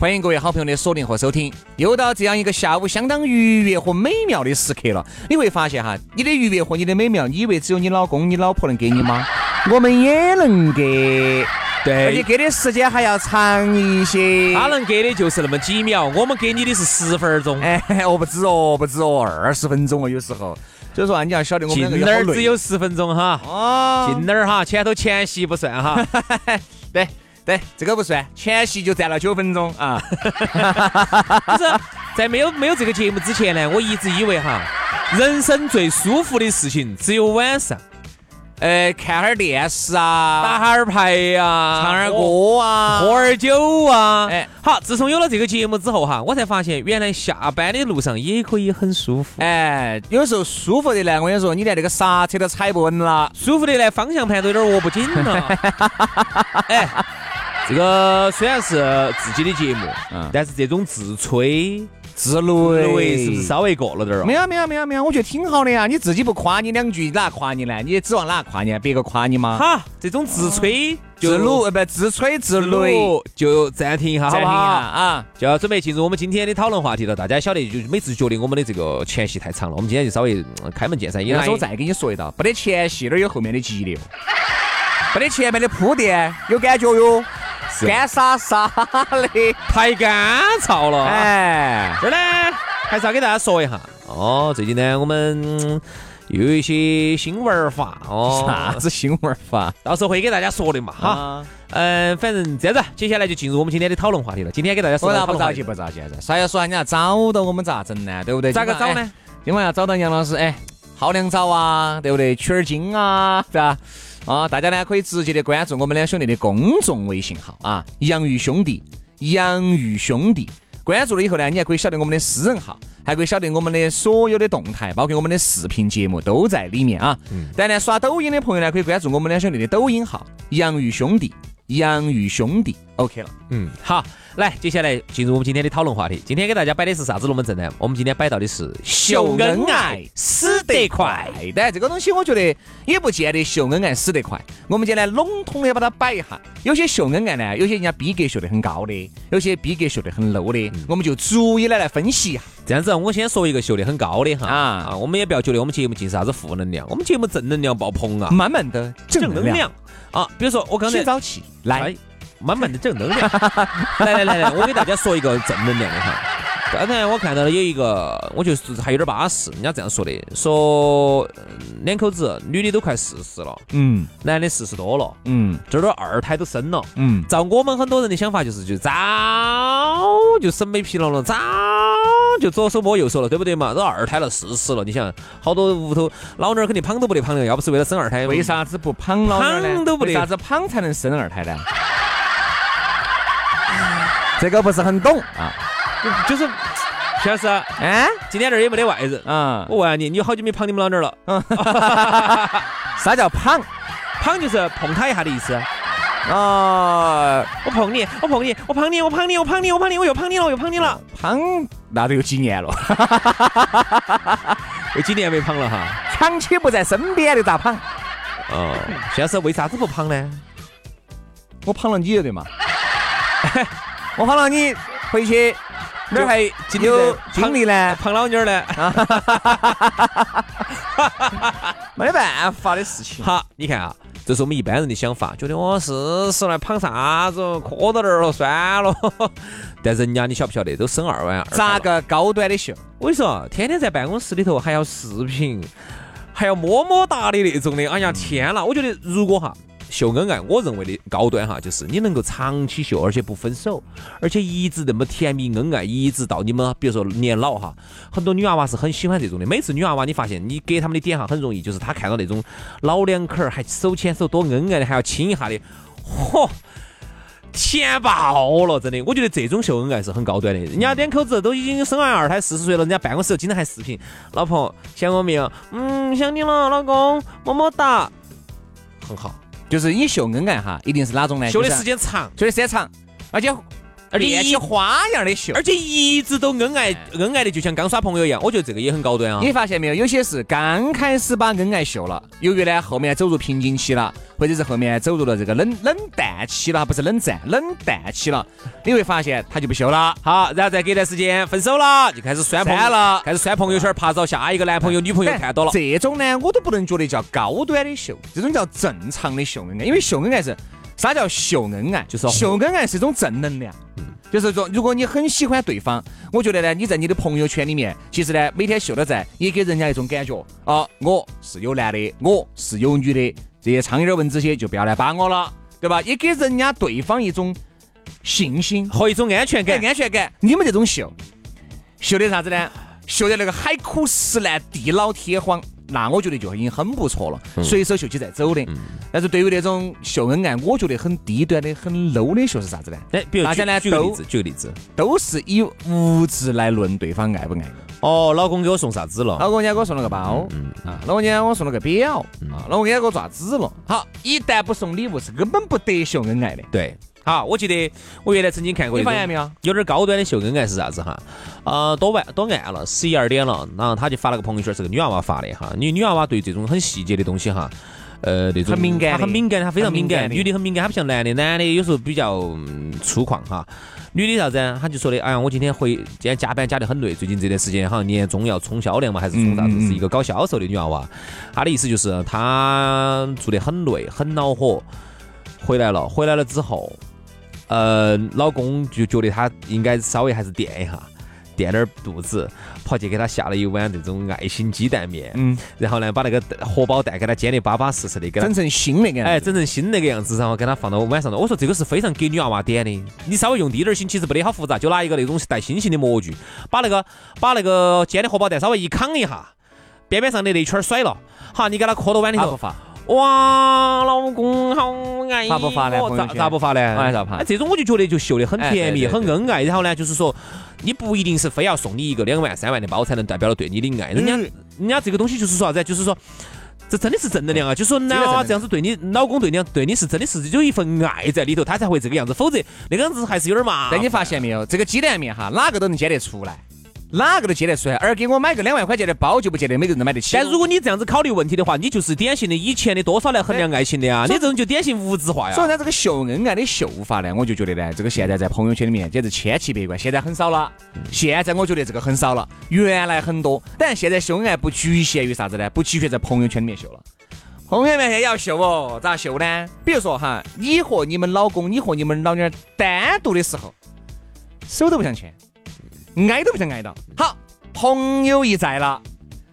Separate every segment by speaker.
Speaker 1: 欢迎各位好朋友的锁定和收听，又到这样一个下午相当愉悦和美妙的时刻了。你会发现哈，你的愉悦和你的美妙，你以为只有你老公、你老婆能给你吗？我们也能给，
Speaker 2: 对
Speaker 1: 而且给的时间还要长一些。
Speaker 2: 他能给的就是那么几秒，我们给你的是十分钟。
Speaker 1: 哎，我不止哦，不止哦，二十分钟哦，有时候。所以说啊，你要晓得我们
Speaker 2: 进
Speaker 1: 两个好累
Speaker 2: 那儿只有十分钟哈，
Speaker 1: 哦，
Speaker 2: 进那儿哈，前头前戏不算哈。
Speaker 1: 对对，这个不算，前戏就占了九分钟啊。
Speaker 2: 就是在没有没有这个节目之前呢，我一直以为哈，人生最舒服的事情只有晚上，
Speaker 1: 呃，看哈儿电视啊，
Speaker 2: 打哈儿牌呀，
Speaker 1: 唱哈儿歌啊，
Speaker 2: 喝儿酒啊。
Speaker 1: 哎
Speaker 2: 哎，好，自从有了这个节目之后哈，我才发现原来下班的路上也可以很舒服，
Speaker 1: 哎，有时候舒服的呢，我跟你说，你连那个刹车都踩不稳了。
Speaker 2: 舒服的呢，方向盘都有点握不紧了。哎，这个虽然是自己的节目，
Speaker 1: 嗯
Speaker 2: 但是这种自吹
Speaker 1: 自擂
Speaker 2: 是不是稍微过了点儿哦？
Speaker 1: 没有没有没有没有，我觉得挺好的呀。你自己不夸你两句，哪夸你呢？你指望哪夸你？别个夸你吗？
Speaker 2: 哈，这种自吹
Speaker 1: 自擂呃不自吹自擂，
Speaker 2: 就暂停一下，好不好？
Speaker 1: 啊！
Speaker 2: 就要准备进入我们今天的讨论话题了。大家晓得，就每次觉得我们的这个前戏太长了，我们今天就稍微嗯开门见山，一
Speaker 1: 是我再给你说一道，没得前戏哪儿有后面的激流，没得前面的铺垫，有感觉哟，干沙沙的。
Speaker 2: 太干燥了。哎，
Speaker 1: 哎，
Speaker 2: 这儿呢，还是要给大家说一下哦。最近呢，我们嗯又有一些新玩法哦，
Speaker 1: 啥子新玩法？
Speaker 2: 到时候会给大家说的嘛哈。
Speaker 1: 啊，
Speaker 2: 嗯，反正这样子，接下来就进入我们今天的讨论话题了。今天给大家说
Speaker 1: 不着不着急，不着急。啥要说你要找到我们咋整呢？对不对？
Speaker 2: 咋个找呢？
Speaker 1: 哎？今晚要找到杨老师，哎，耗两枣啊，对不对？取耳筋啊，是吧？啊，大家呢可以直接的关注我们两兄弟的公众微信号啊，洋芋兄弟，洋芋兄弟。关注了以后呢，你还可以晓得我们的私人号，还可以晓得我们的所有的动态，包括我们的视频节目都在里面啊。但呢，刷抖音的朋友呢，可以关注我们两兄弟的抖音号“洋芋兄弟”，洋芋兄弟。OK 了。
Speaker 2: 嗯，好，来，接下来进入我们今天的讨论话题。今天给大家摆的是啥子龙门阵呢？我们今天摆到的是秀恩爱死得快。
Speaker 1: 但这个东西我觉得也不见得秀恩爱死得快。我们今天笼统的把它摆一下，有些秀恩爱呢，有些人家逼格秀得很高的，有些逼格秀得很 low 的，我们就逐一的来分析一下。
Speaker 2: 这样子，我先说一个秀的很高的哈
Speaker 1: 啊
Speaker 2: 啊，我们也不要觉得我们节目尽是啥子负能量，我们节目正能量爆棚啊，
Speaker 1: 满满的正能量，
Speaker 2: 啊。比如说我刚才
Speaker 1: 洗澡气来
Speaker 2: 哎，满满的正能量。来来来来，我给大家说一个正能量的哈。刚才我看到了有一个，我觉得是还有点巴适，人家这样说的，说嗯两口子，女的都快四十了，
Speaker 1: 嗯
Speaker 2: 男的四十多了，
Speaker 1: 嗯
Speaker 2: 这儿都二胎都生了。
Speaker 1: 嗯，
Speaker 2: 照我们很多人的想法，就是就早就审美疲劳了，早就左手摸右手了，对不对嘛？都二胎了，四十了，你想，好多屋头老娘儿肯定胖都不得胖的，要不是为了生二胎，
Speaker 1: 为？啥子不胖？
Speaker 2: 胖都不得
Speaker 1: 为啥子胖才能生二胎呢？这个不是很懂啊？
Speaker 2: 就是徐老师，
Speaker 1: 哎
Speaker 2: 今天这儿也没得外人。
Speaker 1: 啊，
Speaker 2: 我问下你，你有好久没捧你们老娘儿了？
Speaker 1: 啥叫胖？
Speaker 2: 胖就是碰他一下的意思。
Speaker 1: 啊，
Speaker 2: 我碰你，我碰你，我碰你，我碰你，我碰你，我碰你，我又碰你了，我又碰你了。
Speaker 1: 捧那都 有几年了，
Speaker 2: 有几年没捧了哈？
Speaker 1: 长期不在身边的咋捧？
Speaker 2: 哦，现在是为啥子不捧呢？
Speaker 1: 我捧了你就对嘛？我捧了你回去哪儿还有精力呢？
Speaker 2: 捧老妞儿呢？
Speaker 1: 没得办法的事情。
Speaker 2: 好，你看啊，这是我们一般人的想法，觉得我四十来胖啥子，磕到那儿了算了。但人家你晓不晓得，都生二万二。
Speaker 1: 咋？个高端的秀？
Speaker 2: 我跟你说，天天在办公室里头还要视频，还要么么哒的那种的。哎呀，天呐！我觉得如果哈，秀恩爱，我认为的高端哈，就是你能够长期秀，而且不分手，而且一直那么甜蜜恩爱，一直到你们比如说年老哈。很多女娃娃是很喜欢这种的。每次女娃娃，你发现你给他们的点哈很容易，就是她看到那种老两口儿还手牵手多恩爱的，还要亲一下的，嚯！甜爆了，真的，我觉得这种秀恩爱是很高端的。人家两口子都已经生完二胎，四十岁了，人家办公室经常还视频，老婆想我没有？嗯，想你了，老公，么么哒，很好。
Speaker 1: 就是你秀恩爱哈，一定是哪种呢？
Speaker 2: 秀的时间长，
Speaker 1: 秀的时间长，而且练起花样的秀，
Speaker 2: 而且一直都恩爱，恩爱的就像刚耍朋友一样。我觉得这个也很高端啊。
Speaker 1: 你发现没有？有些是刚开始把恩爱秀了，由于呢后面走入瓶颈期了，或者是后面走入了这个冷冷淡期了，不是冷战，冷淡期了，你会发现他就不秀了。
Speaker 2: 好，然后再隔段时间分手了，就开始酸
Speaker 1: 酸了，
Speaker 2: 开始酸朋友圈，怕找下一个男朋友、女朋友看到了。
Speaker 1: 这种呢，我都不能觉得叫高端的秀，这种叫正常的秀恩爱，因为秀恩爱是啥叫秀恩爱？
Speaker 2: 就是
Speaker 1: 秀恩爱是一种正能量。就是说，如果你很喜欢对方，我觉得呢，你在你的朋友圈里面，其实呢，每天秀到在，也给人家一种感觉啊，我是有男的，我是有女的，这些苍蝇蚊子些就不要来把我了，对吧？也给人家对方一种信心
Speaker 2: 和一种安全感，
Speaker 1: 安全感。你们这种秀，秀的啥子呢？秀的那个海枯石烂、地老天荒。那我觉得就已经很不错了，随手秀起在走的。但是对于那种秀恩爱，我觉得很低端的、很 low 的秀是啥子呢？
Speaker 2: 哎，比如大家呢，举个例子，举个例子，
Speaker 1: 都是以物质来论对方爱不爱。
Speaker 2: 哦，老公给我送啥子了？
Speaker 1: 老公今天给我送了个包，啊，老公今天给我送了个表，啊，老公今天给我爪子了。好，一旦不送礼物，是根本不得秀恩爱的。
Speaker 2: 对。好，我记得我原来曾经看过，
Speaker 1: 你发现没有？
Speaker 2: 有点高端的秀恩爱是啥子哈？呃，多晚多暗了，十一二点了，然后他就发了个朋友圈，是个女娃娃发的哈。女女娃娃对这种很细节的东西哈，呃，那种
Speaker 1: 很敏感，
Speaker 2: 很敏感，她非常敏感。女的很敏感，她不像男的，男的有时候比较粗犷哈。女的啥子？她就说的，哎呀，我今天回，今天加班加得很累，最近这段时间好像年终要冲销量嘛，还是冲啥子？是一个搞销售的女娃娃。她的意思就是她做得很累，很恼火，回来了，回来了之后。呃，老公就觉得他应该稍微还是垫一下，垫点肚子，跑去给他下了一碗这种爱心鸡蛋面，嗯，然后呢，把那个荷包蛋给他煎的巴巴适适的，给他
Speaker 1: 整成新那个，
Speaker 2: 哎，整成新那个样子，然后给他放到碗上头。我说这个是非常给女娃娃点的，你稍微用低点心，其实不得好复杂，就拿一个那种带星星的模具，把那个把那个煎的荷包蛋稍微一扛一下，边边上的那一圈甩了，好，你给他磕到碗里头。哇，老公好爱
Speaker 1: 发不发呢？
Speaker 2: 咋咋不发呢？
Speaker 1: 哎，咋发？
Speaker 2: 这种我就觉得就秀得很甜蜜，很恩爱。然后呢，就是说，你不一定是非要送你一个两万、三万的包才能代表了对你的爱。人家，人家这个东西就是说啥子？就是说，这真的是正能量啊！就说男娃这样子对你，老公对你，对你是真的是有一份爱在里头，他才会这个样子。否则那个样子还是有点麻。
Speaker 1: 但你发现没有？这个鸡蛋面哈，哪个都能煎得出来。哪个都接得出来，而给我买个两万块钱的包就不见得每个人都买得起。
Speaker 2: 但如果你这样子考虑问题的话，你就是典型的以钱的多少来衡量爱情的呀？你这种就典型物质化呀。
Speaker 1: 所以呢，这个秀恩爱的秀法呢，我就觉得呢，这个现在在朋友圈里面简直千奇百怪。现在很少了，现在我觉得这个很少了，原来很多。但现在秀恩爱不局限于啥子呢？不局限在朋友圈里面秀了，朋友圈里面也要秀哦。咋秀呢？比如说哈，你和你们老公，你和你们老娘单独的时候，手都不想牵。挨都不想挨到。好，朋友一在了，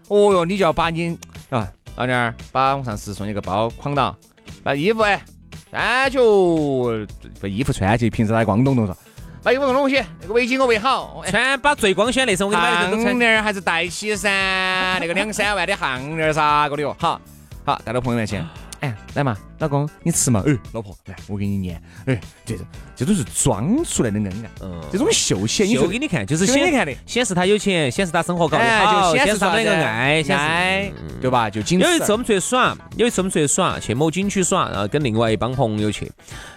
Speaker 1: 哦哟，你就要把你啊，老娘儿把我上次送你个包框到，把衣服哎，穿起，把衣服穿起，平时还光咚咚说，把衣服弄拢起，那个围巾我围好，
Speaker 2: 穿把最光鲜那身我给你买的
Speaker 1: 项链还是带起噻，那个两三万的项链噻个的哟，好好带到朋友面前。哎，来嘛，老公，你吃嘛？哎，老婆，来，我给你捏。哎，这种这种是装出来的恩爱，嗯，这种秀起来，
Speaker 2: 秀给你看，就是显
Speaker 1: 看的，
Speaker 2: 显示他有钱，显示他生活高
Speaker 1: 显示
Speaker 2: 他
Speaker 1: 们
Speaker 2: 两个爱，
Speaker 1: 爱，对吧？就仅
Speaker 2: 有一次我们出去耍，有一次我们出去耍，去某景区耍，然后跟另外一帮朋友去，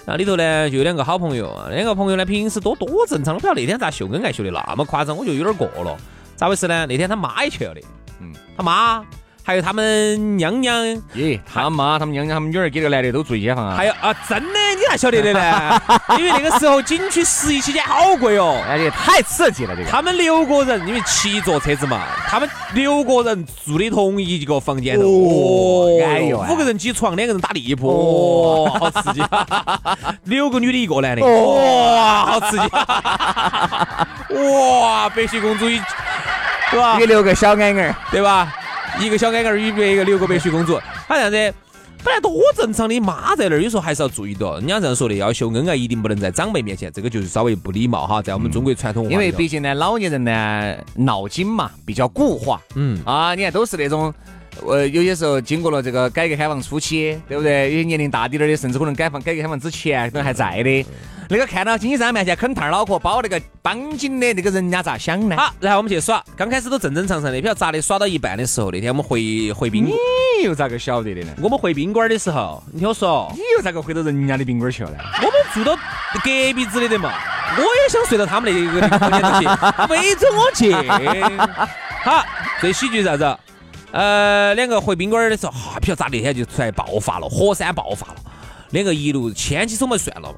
Speaker 2: 然后里头呢就有两个好朋友，两个朋友呢平时多多正常，我不知道那天咋秀恩爱秀的那么夸张，我就有点过了，咋回事呢？那天他妈也去了的，嗯，他妈。还有他们娘娘，
Speaker 1: 咦，他妈、他们娘娘、他们女儿给这个男的都住一间房啊。
Speaker 2: 还有啊，真的，你咋晓得的呢？因为那个时候景区十一期间好贵哦，
Speaker 1: 哎，太刺激了这个。
Speaker 2: 他们六个人，因为七座车子嘛，他们六个人住的同一个房间头。哦，哎呦，五个人挤床，两个人打地铺，哦，好刺激。六个女的，一个男的，哇，好刺激。哇，白雪公主一，
Speaker 1: 对吧？有六个小矮矮，
Speaker 2: 对吧？一个小矮个儿，一个一个六个白雪公主，他这样子，本来多正常的妈在那儿，有时候还是要注意的。人家这样说的，要秀恩爱一定不能在长辈面前，这个就是稍微不礼貌哈，在我们中国传统文化。
Speaker 1: 因为毕竟呢，老年人呢脑筋嘛比较固化，
Speaker 2: 嗯
Speaker 1: 啊，你看都是那种。呃，有些时候经过了这个改革开放初期，对不对？有些年龄大滴点儿的，甚至可能改放改革开放之前都还在的。那个看到经济上面前啃炭儿脑壳包那个绑紧的那个人家咋想呢？
Speaker 2: 好，然后我们去耍，刚开始都正正常常的，不晓得咋的，耍到一半的时候，那天我们回回宾馆，
Speaker 1: 你又咋个晓得的呢？
Speaker 2: 我们回宾馆的时候，你听我说，
Speaker 1: 你又咋个回到人家的宾馆去了呢？
Speaker 2: 我们住到隔壁子里的嘛，我也想睡到他们那个房间头去，围着我去。好，最喜剧是啥子？呃，两个回宾馆的时候，哈，不晓得咋那天就出来爆发了，火山爆发了，两个一路牵起手嘛算了嘛，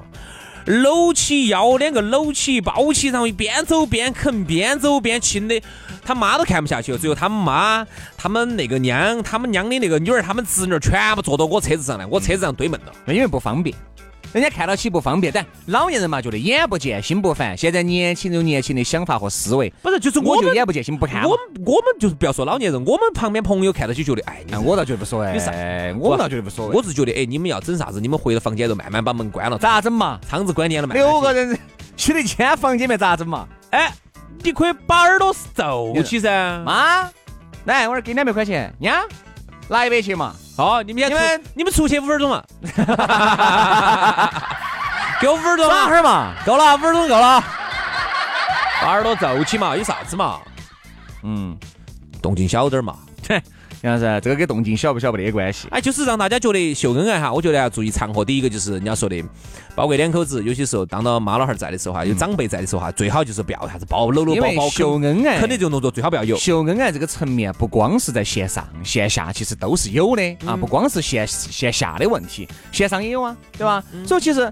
Speaker 2: 搂起腰，两个搂起抱起，然后边走边啃，边走边亲的，他妈都看不下去了，最后他们妈、他们那个娘、他们娘的那个女儿、他们侄女全部坐到我车子上来，我车子上堆闷了。
Speaker 1: 因为不方便，人家看到起不方便，但老年人嘛觉得眼不见心不烦。现在年轻人有年轻的想法和思维，
Speaker 2: 不是，就是我
Speaker 1: 就眼不见心不看嘛。
Speaker 2: 我们我们就是不要说老年人，我们旁边朋友看到起觉得，哎，
Speaker 1: 我倒觉得无所谓
Speaker 2: 有啥，
Speaker 1: 我倒觉得无所谓。
Speaker 2: 我是觉得，哎，你们要整啥子？你们回到房间头慢慢把门关了，
Speaker 1: 咋整嘛？
Speaker 2: 窗子关严了，慢慢进。
Speaker 1: 六个人去得间房间面咋整嘛？
Speaker 2: 哎，你可以把耳朵皱起噻。
Speaker 1: 妈，来，我这给两百块钱，呀，拿一百去嘛。
Speaker 2: 好，你们先
Speaker 1: 你们
Speaker 2: 你们出去五分钟嘛，给我五分钟
Speaker 1: 耍会
Speaker 2: 啊，
Speaker 1: 儿嘛。
Speaker 2: 够了，五分钟够了。把耳朵皱起嘛，有啥子嘛？
Speaker 1: 嗯，
Speaker 2: 动静小点儿嘛。
Speaker 1: 杨老师，这个跟动静小不小没得关系。
Speaker 2: 哎，就是让大家觉得秀恩爱哈，我觉得要注意场合。第一个就是人家说的，包括两口子，有些时候当到妈老汉儿在的时候哈，有长辈在的时候哈，最好就是不要啥子抱搂搂
Speaker 1: 因为
Speaker 2: 抱抱，
Speaker 1: 秀恩爱
Speaker 2: 肯定这种动作最好不要有。
Speaker 1: 秀恩爱这个层面，不光是在线上，线下其实都是有的啊，不光是线线下的问题，线上也有啊，对吧？所以其实。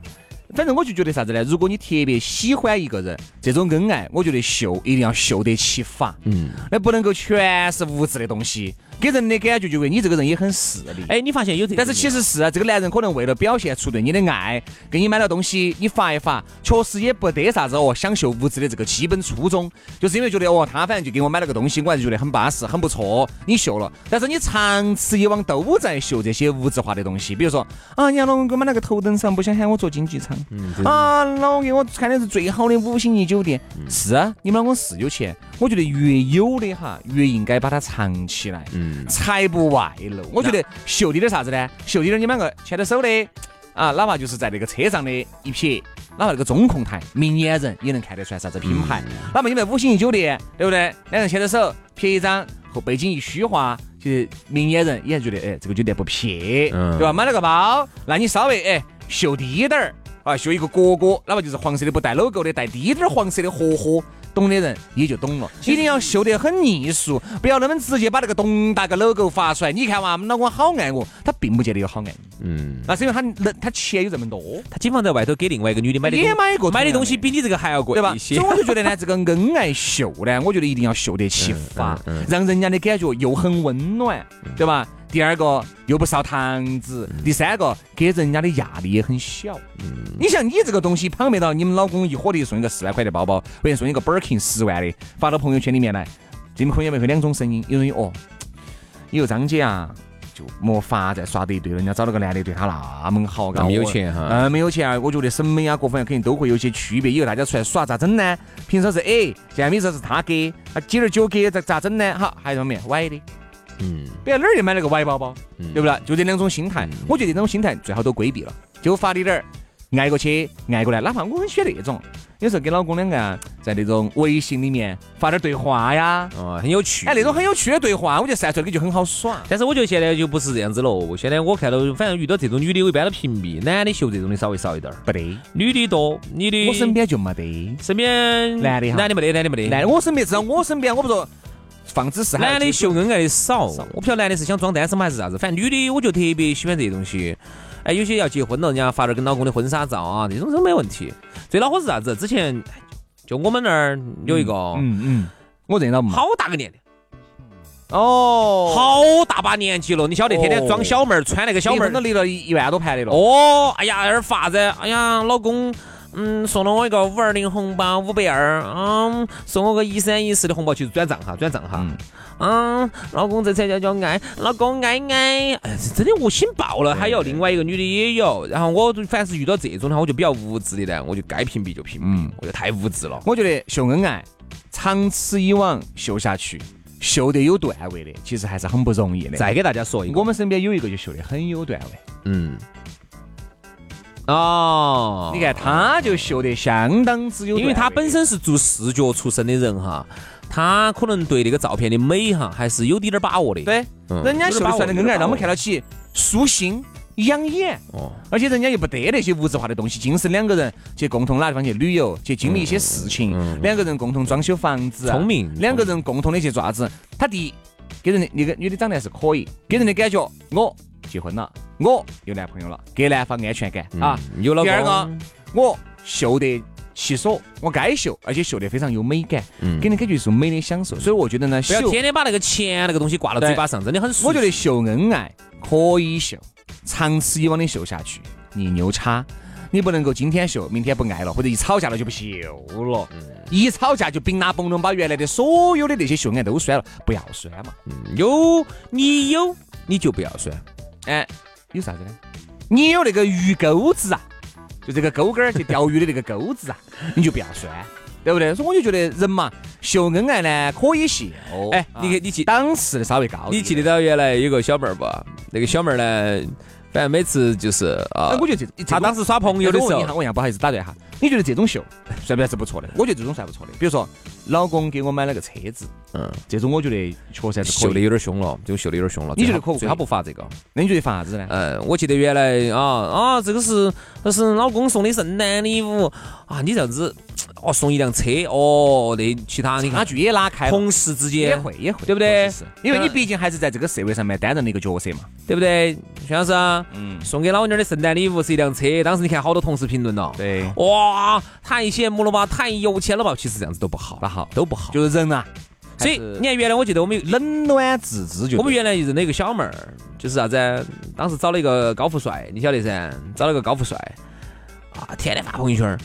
Speaker 1: 反正我就觉得啥子呢？如果你特别喜欢一个人，这种恩爱，我觉得秀一定要秀得起法，嗯，那不能够全是物质的东西，给人的感觉就为你这个人也很势利。
Speaker 2: 哎，你发现有这个？
Speaker 1: 但是其实是啊，这个男人可能为了表现出对你的爱，给你买了东西，你发一发，确实也不得啥子哦，享受物质的这个基本初衷，就是因为觉得哦，他反正就给我买了个东西，我还是觉得很巴适，很不错，你秀了。但是你长此以往都在秀这些物质化的东西，比如说啊，你老公给我买了个头等舱，不想喊我坐经济舱，嗯啊，老公给我看的是最好的五星级酒店，是啊，你们老公是有钱，我觉得越有的哈，越应该把它藏起来，
Speaker 2: 嗯，
Speaker 1: 财不外露。我觉得秀滴点啥子呢？秀滴点你们两个牵着手的，啊，哪怕就是在那个车上的一瞥，哪怕那个中控台，明眼人也能看得出来啥子品牌。哪怕你们五星级酒店，对不对？两人牵着手撇一张，后背景一虚化，其实明眼人也觉得，哎，这个酒店不撇，
Speaker 2: 嗯
Speaker 1: 对吧？买了个包，那你稍微哎秀低点儿。啊，秀一个角角，哪怕就是黄色的不带 logo 的，带滴点儿黄色的盒盒，懂的人也就懂了。一定要秀得很艺术，不要那么直接把那个咚大个 logo 发出来。你看嘛，我们老公好爱我，他并不见得有好爱你，
Speaker 2: 嗯，
Speaker 1: 那是因为他能他钱有这么多，
Speaker 2: 他经常在外头给另外一个女的买的东
Speaker 1: 也买过
Speaker 2: 买的东西比你这个还要贵
Speaker 1: 对吧？所以我就觉得呢，这个恩爱秀呢，我觉得一定要秀得起发，让人家的感觉又很温暖，对吧？第二个又不烧堂子，第三个给人家的压力也很小。你像你这个东西旁边到你们老公一伙的送一个四万块的包包，或者送一个 Birkin 十万的，发到朋友圈里面来，这里朋友圈会两种声音，有人说哦，以后张姐啊。就没法再耍得对了，人家找了个男的对她那么好，
Speaker 2: 那么有钱哈
Speaker 1: 嗯，没有钱啊！我觉得审美啊各方面肯定都会有些区别。以后大家出来耍咋整呢？平时是 A，现在没啥是他给，他几点九给咋咋整呢？好，还有面歪的，
Speaker 2: 嗯，
Speaker 1: 不要哪儿又买了个歪包包，对不对？就这两种心态，我觉得这种心态最好都规避了，就发你点儿挨过去，挨过来，哪怕我很喜欢那种。有时候跟老公两个啊，在那种微信里面发点对话呀，
Speaker 2: 哦，很有趣。
Speaker 1: 哎，那种很有趣的对话，我觉得晒出来就很好耍。
Speaker 2: 但是我觉得现在就不是这样子了。现在我看到，反正遇到这种女的，我一般都屏蔽，男的秀这种的稍微少一点儿，
Speaker 1: 不得，
Speaker 2: 女的多。女的
Speaker 1: 我身边就没得。
Speaker 2: 身边
Speaker 1: 男的
Speaker 2: 男的没得，男的没得。
Speaker 1: 男的我身边，至少我身边，我不说放之四海，
Speaker 2: 男的秀恩爱的少，我不晓得男的是想装单身吗还是啥子，反正女的我就特别喜欢这些东西。哎，有些要结婚了，人家发点跟老公的婚纱照啊，这种都没问题。最恼火是啥子？之前就我们那儿有一个
Speaker 1: 嗯嗯，我认到嘛。
Speaker 2: 好大个年龄，
Speaker 1: 哦，
Speaker 2: 好大把年纪了，你晓得，天天装小妹儿，穿那个小妹儿
Speaker 1: 都离了一一万多盘的了。
Speaker 2: 哦，哎呀，那儿发子，哎呀，老公，嗯，送了我一个五二零红包五百二，嗯，送我个一三一四的红包，就是转账哈，转账哈。嗯，老公这才叫叫爱，老公爱爱，哎，真的恶心爆了。还有另外一个女的也有，然后我凡是遇到这种的话，我就比较无知的呢，我就该屏蔽就屏蔽，我就太无知了。
Speaker 1: 我觉得秀恩爱，长此以往秀下去，秀得有段位的，其实还是很不容易的。
Speaker 2: 再给大家说一个，
Speaker 1: 我们身边有一个就秀得很有段位。
Speaker 2: 嗯。哦，
Speaker 1: 你看他就秀得相当之有，
Speaker 2: 因为他本身是做视觉出身的人哈，他可能对那个照片的美哈还是有点点把握的。
Speaker 1: 对，人家秀出来的恩爱让我们看到起舒心养眼。哦，而且人家又不得那些物质化的东西，尽是两个人去共同哪地方去旅游，去经历一些事情，两个人共同装修房子，
Speaker 2: 聪明，
Speaker 1: 两个人共同的去做啥子？他第一给人的那个女的长得还是可以，给人的感觉我。结婚了，我有男朋友了，给男方安全感啊。
Speaker 2: 有了。
Speaker 1: 第二个，我秀得其所，我该秀，而且秀得非常有美感，给人感觉是美的享受。所以我觉得呢，
Speaker 2: 不要天天把那个钱那个东西挂到嘴巴上，真的很。
Speaker 1: 我觉得秀恩爱可以秀，长此以往的秀下去，你牛叉。你不能够今天秀，明天不爱了，或者一吵架了就不秀了。一吵架就冰拉崩龙，把原来的所有的那些秀恩爱都删了，不要删嘛。
Speaker 2: 有你有你就不要删。
Speaker 1: 哎，有啥子呢？你有那个鱼钩子啊，就这个钩钩儿去钓鱼的那个钩子啊，你就不要拴，对不对？所以我就觉得人嘛，秀恩爱呢可以秀。
Speaker 2: 哎，你你记
Speaker 1: 档次的稍微高。
Speaker 2: 你记得到原来有个小妹儿不？那个小妹儿呢，反正每次就是啊，
Speaker 1: 我觉得这
Speaker 2: 他当时耍朋友的时候，
Speaker 1: 我问一下，不好意思打断一下，你觉得这种秀 算不算是不错的？我觉得这种算不错的。比如说，老公给我买了个车子。嗯，这种我觉得确实还是
Speaker 2: 秀的有点凶了，这种秀的有点凶了。
Speaker 1: 你觉得可不？
Speaker 2: 最好不发这个。
Speaker 1: 那你觉得发啥子呢？
Speaker 2: 嗯，我记得原来啊啊，这个是这是老公送的圣诞礼物啊，你这样子哦，送一辆车哦，那其他你看
Speaker 1: 差距也拉开，
Speaker 2: 同事之间
Speaker 1: 也会也会，
Speaker 2: 对不对？
Speaker 1: 是，因为你毕竟还是在这个社会上面担任的一个角色嘛，
Speaker 2: 对不对？徐老师，嗯，送给老娘的圣诞礼物是一辆车，当时你看好多同事评论了，
Speaker 1: 对，
Speaker 2: 哇，太羡慕了吧，太有钱了吧？其实这样子都不好，
Speaker 1: 不好，
Speaker 2: 都不好，
Speaker 1: 就是人啊。
Speaker 2: 所以你看，原来我记得我们
Speaker 1: 冷暖自知，就
Speaker 2: 我们原来认了一个小妹儿，就是啥子？当时找了一个高富帅，你晓得噻？找了个高富帅啊，天天发朋友圈。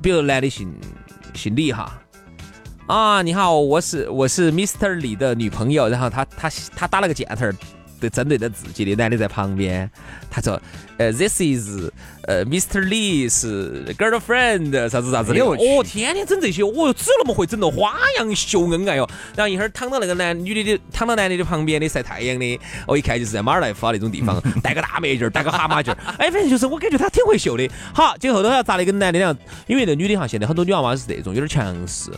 Speaker 2: 比如男的姓姓李哈，啊，你好，我是我是 Mr 李的女朋友，然后他他他打了个箭头。对，针对着自己的男的在旁边，他说：“呃，This is 呃，Mr. Lee 是 girlfriend，啥子啥子的。”哦，天天整这些，哦，只有那么会整到花样秀恩爱哟。然后一会儿躺到那个男女的的，躺到男的的旁边的晒太阳的，我一看就是在马尔代夫那种地方，戴个大墨镜，戴个蛤蟆镜，哎，反正就是我感觉他挺会秀的。好，结果后头要砸那个男的，因为那女的哈，现在很多女娃娃是这种，有点强势。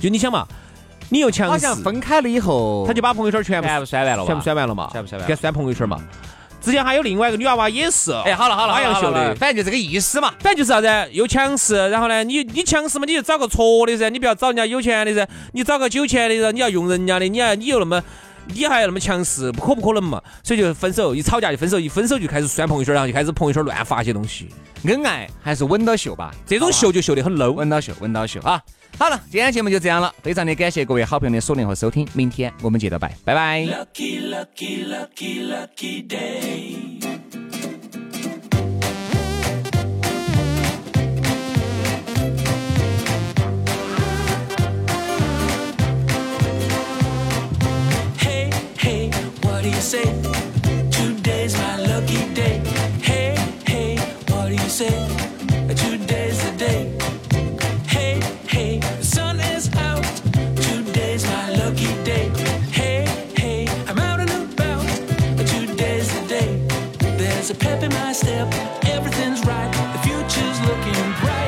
Speaker 2: 就你想嘛。你又强势，
Speaker 1: 好像分开了以后，
Speaker 2: 他就把朋友圈全部
Speaker 1: 删完了，
Speaker 2: 全部删完了嘛，
Speaker 1: 全部删完，
Speaker 2: 给删朋友圈嘛。之前还有另外一个女娃娃也是，
Speaker 1: 哎，好了好了，
Speaker 2: 花样秀的，
Speaker 1: 反正就这个意思嘛。
Speaker 2: 反正就是啥子，又强势，然后呢，你你强势嘛，你就找个挫的噻，你不要找人家有钱的噻，你找个有钱的人，你要用人家的，你要你又那么，你还要那么强势，不可不可能嘛。所以就分手，一吵架就分手，一分手就开始删朋友圈，然后就开始朋友圈乱发些东西。
Speaker 1: 恩爱还是稳到秀吧，
Speaker 2: 这种秀就秀得很 low，
Speaker 1: 稳到秀，稳到秀啊。好了，今天节目就这样了，非常的感谢各位好朋友的锁定和收听，明天我们接着拜，拜拜。
Speaker 3: say? Today's my lucky day. Hey, hey, what do you say? Today's the day. Hey, hey, the sun is out. Today's my lucky day. Hey, hey, I'm out and about. Today's the day.
Speaker 1: There's a pep in my step. Everything's right. The future's looking bright.